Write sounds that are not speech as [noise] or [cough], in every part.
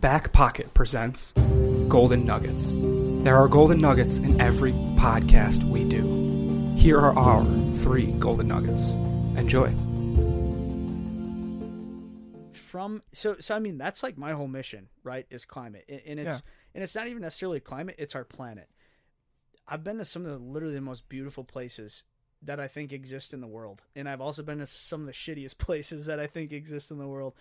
Back Pocket presents Golden Nuggets. There are golden nuggets in every podcast we do. Here are our three golden nuggets. Enjoy. from so so I mean that's like my whole mission, right? Is climate, and, it's Yeah. and it's not even necessarily climate; it's our planet. I've been to some of the literally the most beautiful places that I think exist in the world, and I've also been to some of the shittiest [laughs] places that I think exist in the world.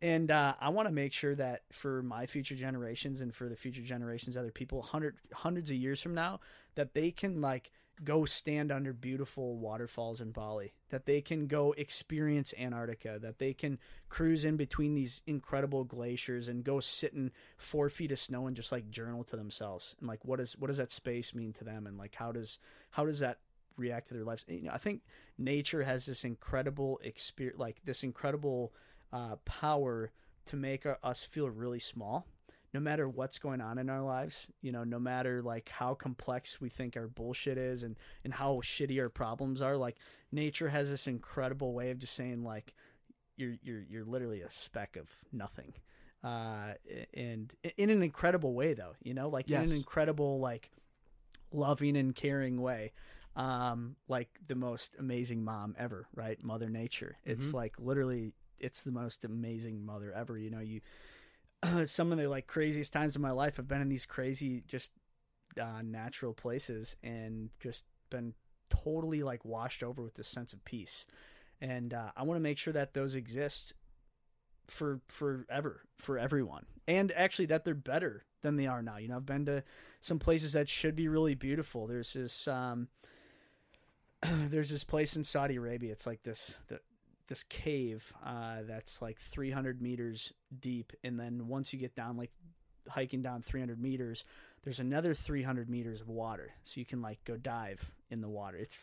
And uh, I want to make sure that for my future generations and for the future generations, other people, hundred hundreds of years from now, that they can like go stand under beautiful waterfalls in Bali, that they can go experience Antarctica, that they can cruise in between these incredible glaciers and go sit in four feet of snow and just like journal to themselves. And like what is what does that space mean to them? And like how does how does that react to their lives? You know, I think nature has this incredible experience, like this incredible uh, power to make our, us feel really small no matter what's going on in our lives, you know, no matter like how complex we think our bullshit is and and how shitty our problems are, like nature has this incredible way of just saying like you're you're you're literally a speck of nothing. Uh and in an incredible way though, you know, like in an incredible like loving and caring way. Um like the most amazing mom ever, right? Mother Nature. It's Mhm. like literally it's the most amazing mother ever, you know, you [clears throat] some of the like craziest times of my life have been in these crazy just uh, natural places and just been totally like washed over with this sense of peace. And uh, i want to make sure that those exist for forever for everyone. And actually that they're better than they are now you know? I've been to some places that should be really beautiful. There's this um [clears throat] there's this place in saudi arabia. It's like this the, this cave uh, that's like 300 meters deep, and then once you get down, like hiking down 300 meters, there's another 300 meters of water, so you can like go dive in the water. It's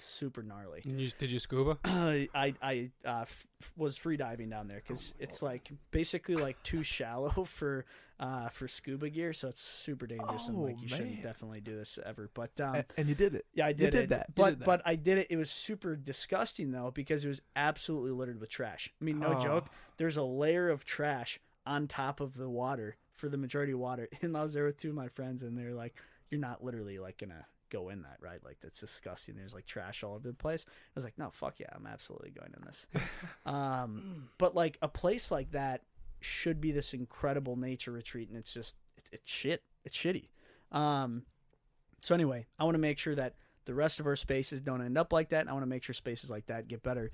super gnarly. And you, did you scuba? [clears throat] I I uh, f- was free diving down there because it's like basically like too shallow [laughs] for uh, for scuba gear, so it's super dangerous and like Oh, you shouldn't man. definitely do this ever. But um, A- and you did it. yeah, I You did, did it. that. You But did that. but I did it. It was super disgusting though because it was absolutely littered with trash. I mean, no Oh. joke. There's a layer of trash on top of the water for the majority of water. [laughs] And I was there with two of my friends, and they're like, "You're not literally like gonna go in that, right? Like that's disgusting. There's like trash all over the place." I was like, "No, fuck yeah, I'm absolutely going in this." [laughs] um, but like a place like that should be this incredible nature retreat, and it's just it's, it's shit. It's shitty. Um, so anyway, I want to make sure that the rest of our spaces don't end up like that. And I want to make sure spaces like that get better.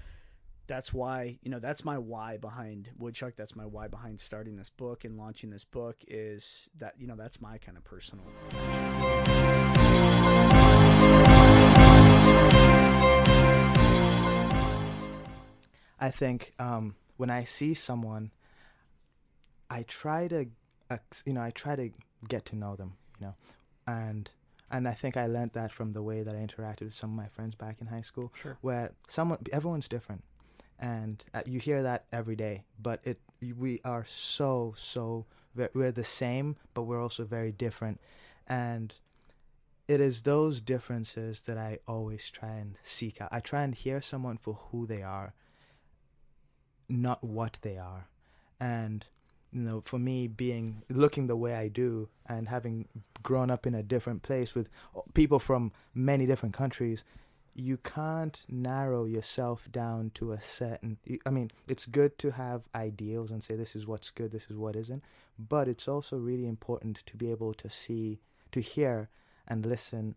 That's why, you know, that's my why behind Woodchuck. That's my why behind starting this book and launching this book is that, you know, that's my kind of personal. I think um, when I see someone, I try to, ex- you know, I try to get to know them, you know, and and I think I learned that from the way that I interacted with some of my friends back in high school, Sure. where someone, everyone's different, and uh, you hear that every day. But it, we are so so we're the same, but we're also very different, and it is those differences that I always try and seek out. I try and hear someone for who they are, not what they are. And you know, for me being looking the way I do and having grown up in a different place with people from many different countries, you can't narrow yourself down to a certain I mean, it's good to have ideals and say this is what's good, this is what isn't, but it's also really important to be able to see to hear and listen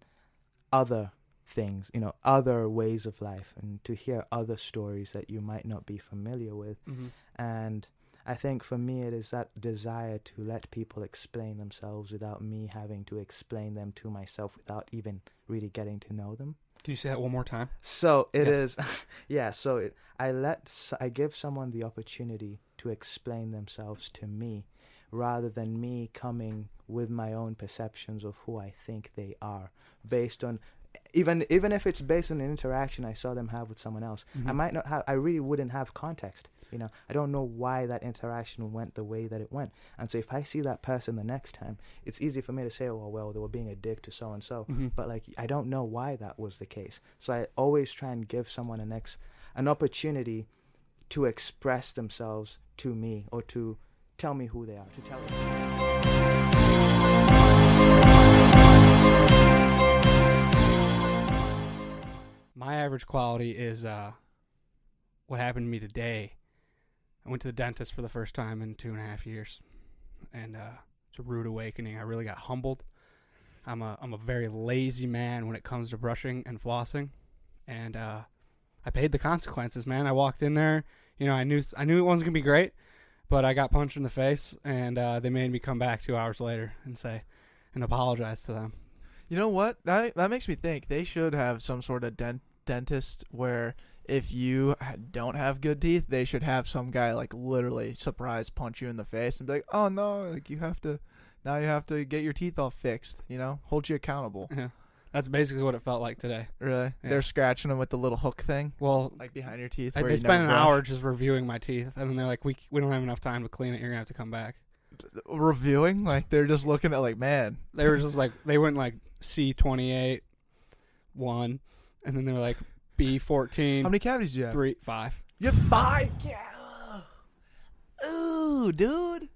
other things, you know, other ways of life and to hear other stories that you might not be familiar with. Mm-hmm. And I think for me, it is that desire to let people explain themselves without me having to explain them to myself without even really getting to know them. Can you say that one more time? So it Yes. is, [laughs] yeah. So it, I let I give someone the opportunity to explain themselves to me, rather than me coming with my own perceptions of who I think they are, based on even even if it's based on an interaction I saw them have with someone else. I Mhm. might not have. I really wouldn't have context. You know, I don't know why that interaction went the way that it went. And so if I see that person the next time, it's easy for me to say, "Oh well, they were being a dick to so and so." But like I don't know why that was the case. So I always try and give someone an ex an opportunity to express themselves to me or to tell me who they are, to tell me. My average quality is uh, what happened to me today. I went to the dentist for the first time in two and a half years, and uh, it's a rude awakening. I really got humbled. I'm a I'm a very lazy man when it comes to brushing and flossing, and uh, I paid the consequences. Man, I walked in there. You know, I knew I knew it wasn't gonna be great, but I got punched in the face, and uh, they made me come back two hours later and say and apologize to them. You know what? That that makes me think they should have some sort of dent- dentist where if you don't have good teeth, they should have some guy like literally surprise punch you in the face and be like, "Oh no, like you have to now you have to get your teeth all fixed." You know, hold you accountable. Yeah, that's basically what it felt like today. Really? Yeah. They're scratching them with the little hook thing, Well, like behind your teeth. I, where they you spent an never hour just reviewing my teeth, and then they're like, "We we don't have enough time to clean it. You're gonna have to come back." reviewing. Like they're just looking at like, man, They were just [laughs] like they went like C twenty eight, one, and then they were like B fourteen, how many cavities do you have? three, five, You have five. Yeah. Ooh, dude.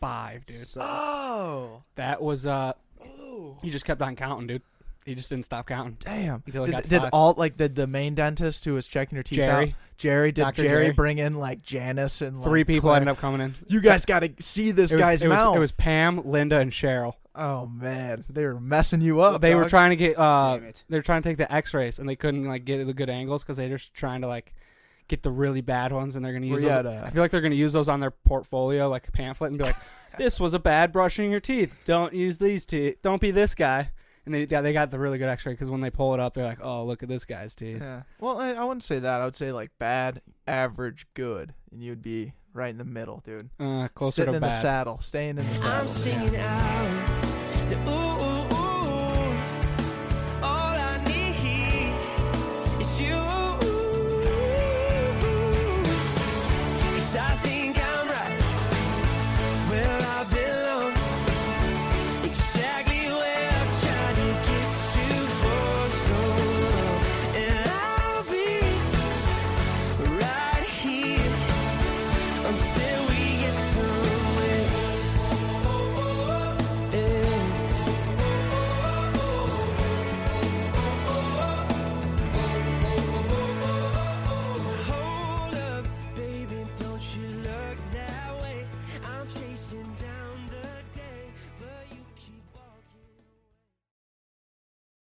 five, dude. Oh. That was uh, Ooh. he just kept on counting, dude. He just didn't stop counting. Damn. Until I did got to did five. all like did the main dentist who was checking your teeth out? Jerry, Jerry did Dr. Jerry, Jerry. bring in like Janice and three like, people Claire? ended up coming in. You guys got to see this it was, guy's it was, mouth. It was Pam, Linda, and Cheryl. oh man, they were messing you up. they were dog. trying to get uh, Damn it. they were trying to take the X-rays, and they couldn't like get the good angles because they're just trying to like get the really bad ones, and they're gonna Where use you those. at, uh, I feel like they're gonna use those on their portfolio, like a pamphlet, and be like, [laughs] "This was a bad brushing your teeth. Don't use these teeth. Don't be this guy." And they yeah, they got the really good X-ray because when they pull it up, they're like, "Oh, look at this guy's teeth." Yeah. Well, I, I wouldn't say that. I would say like bad, average, good, and you'd be right in the middle, dude. Uh, closer Sitting to in the saddle, staying in the saddle. I'm singing out